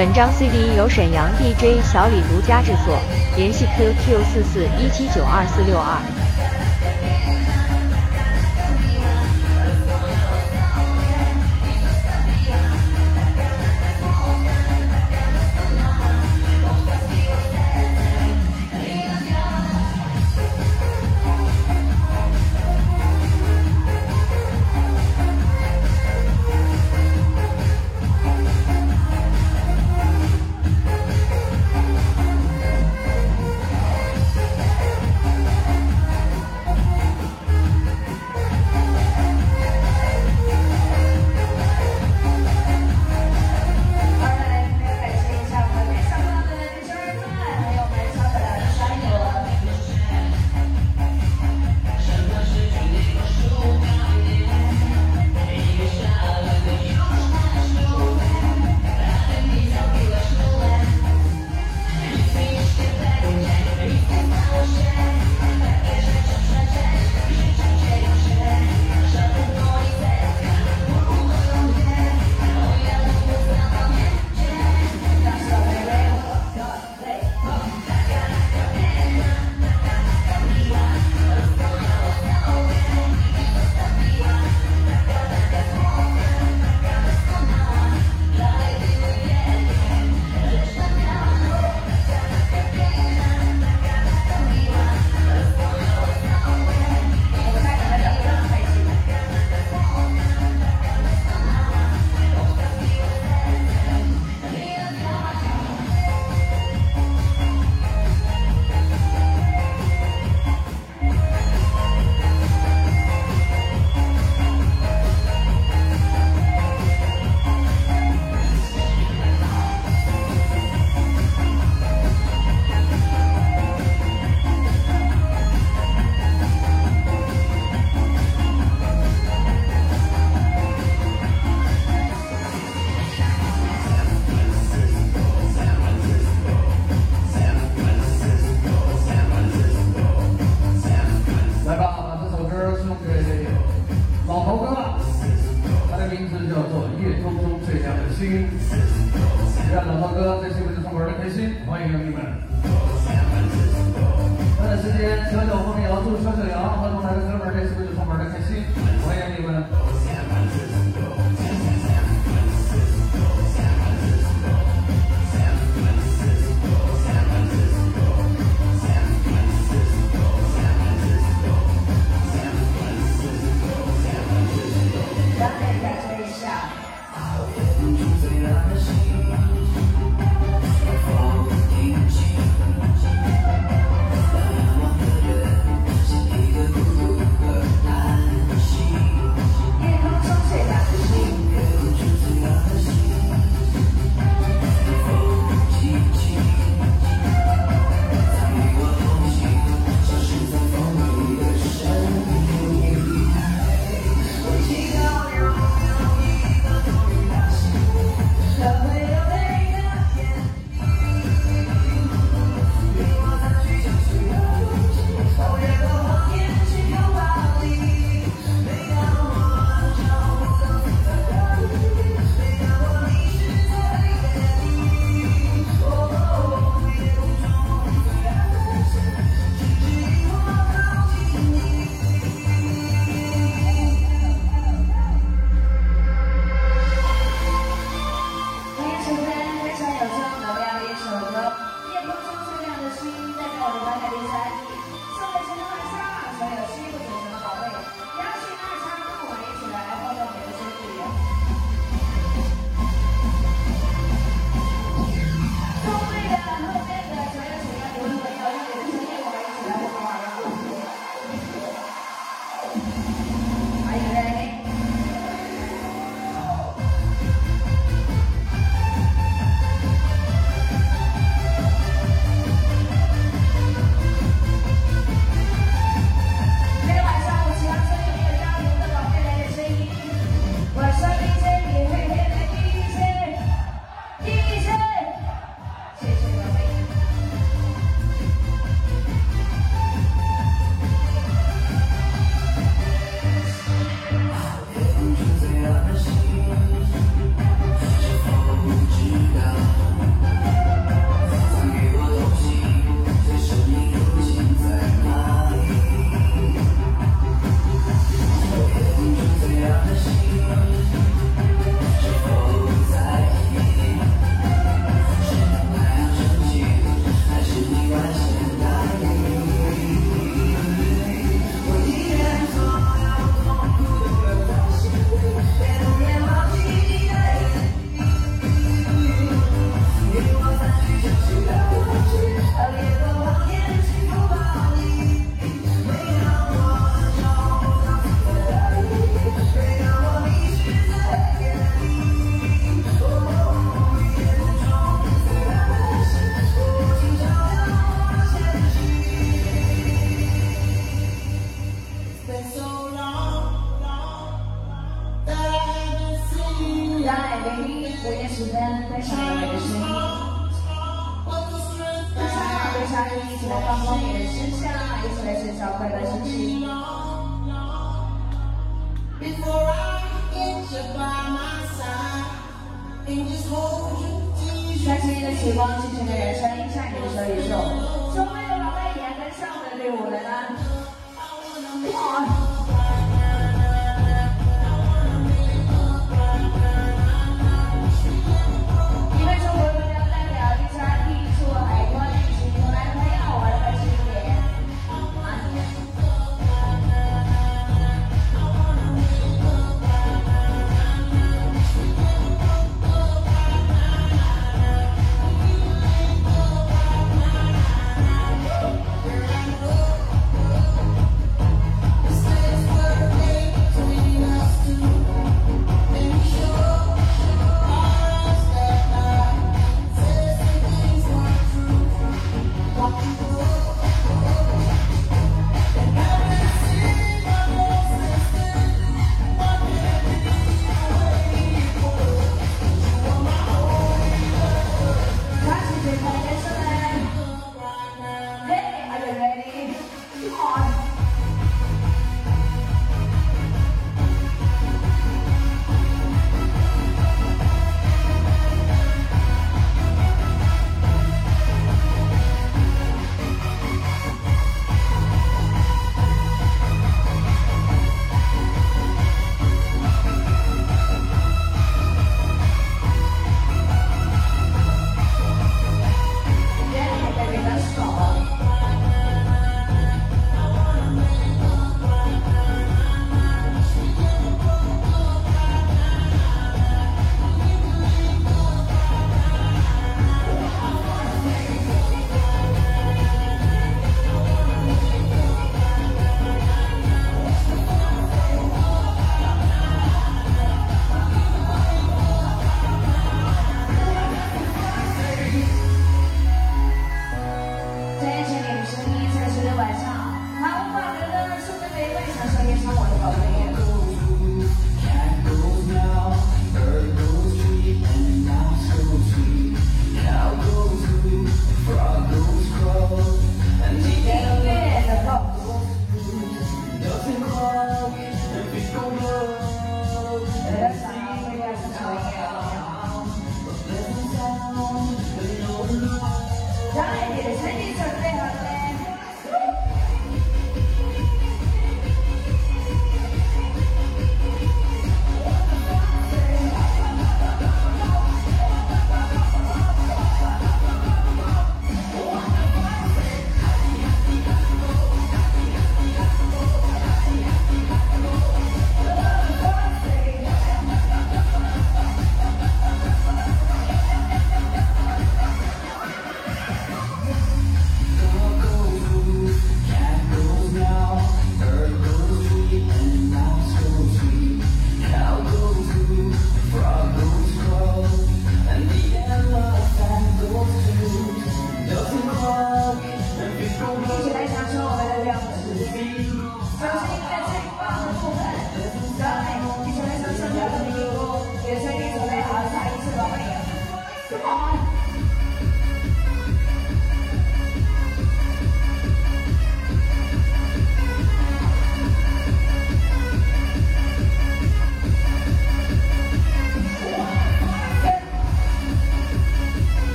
本张 CD 由沈阳 DJ 小李独家制作，联系 QQ 四四一七九二四六二。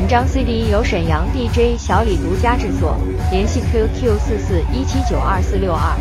本章 CD 由沈阳 DJ 小李独家制作，联系 QQ 四四一七九二四六二。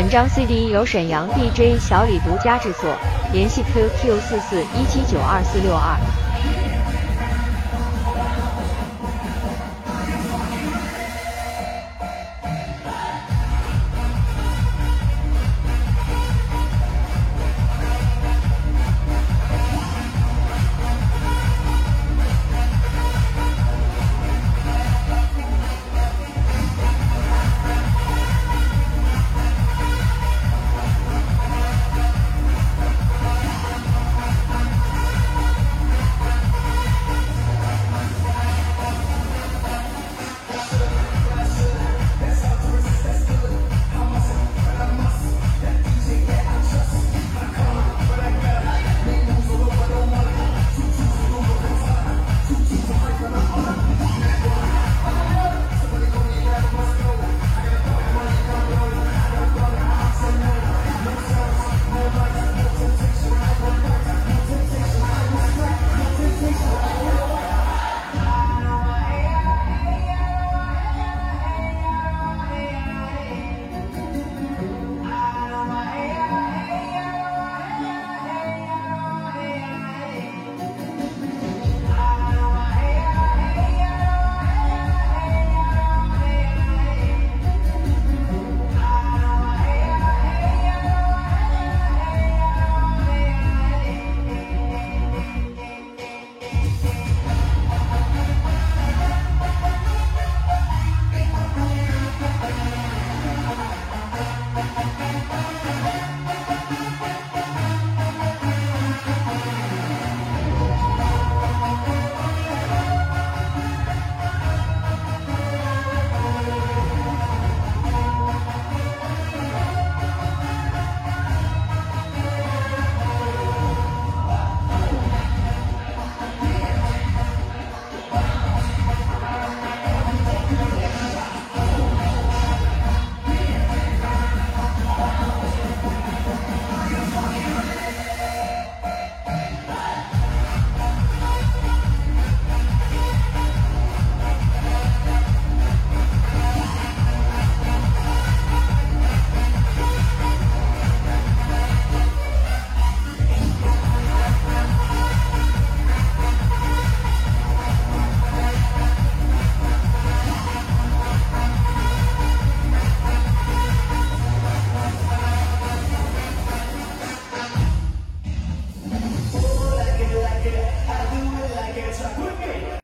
本章 CD 由沈阳 DJ 小李独家制作，联系 QQ 四四一七九二四六二。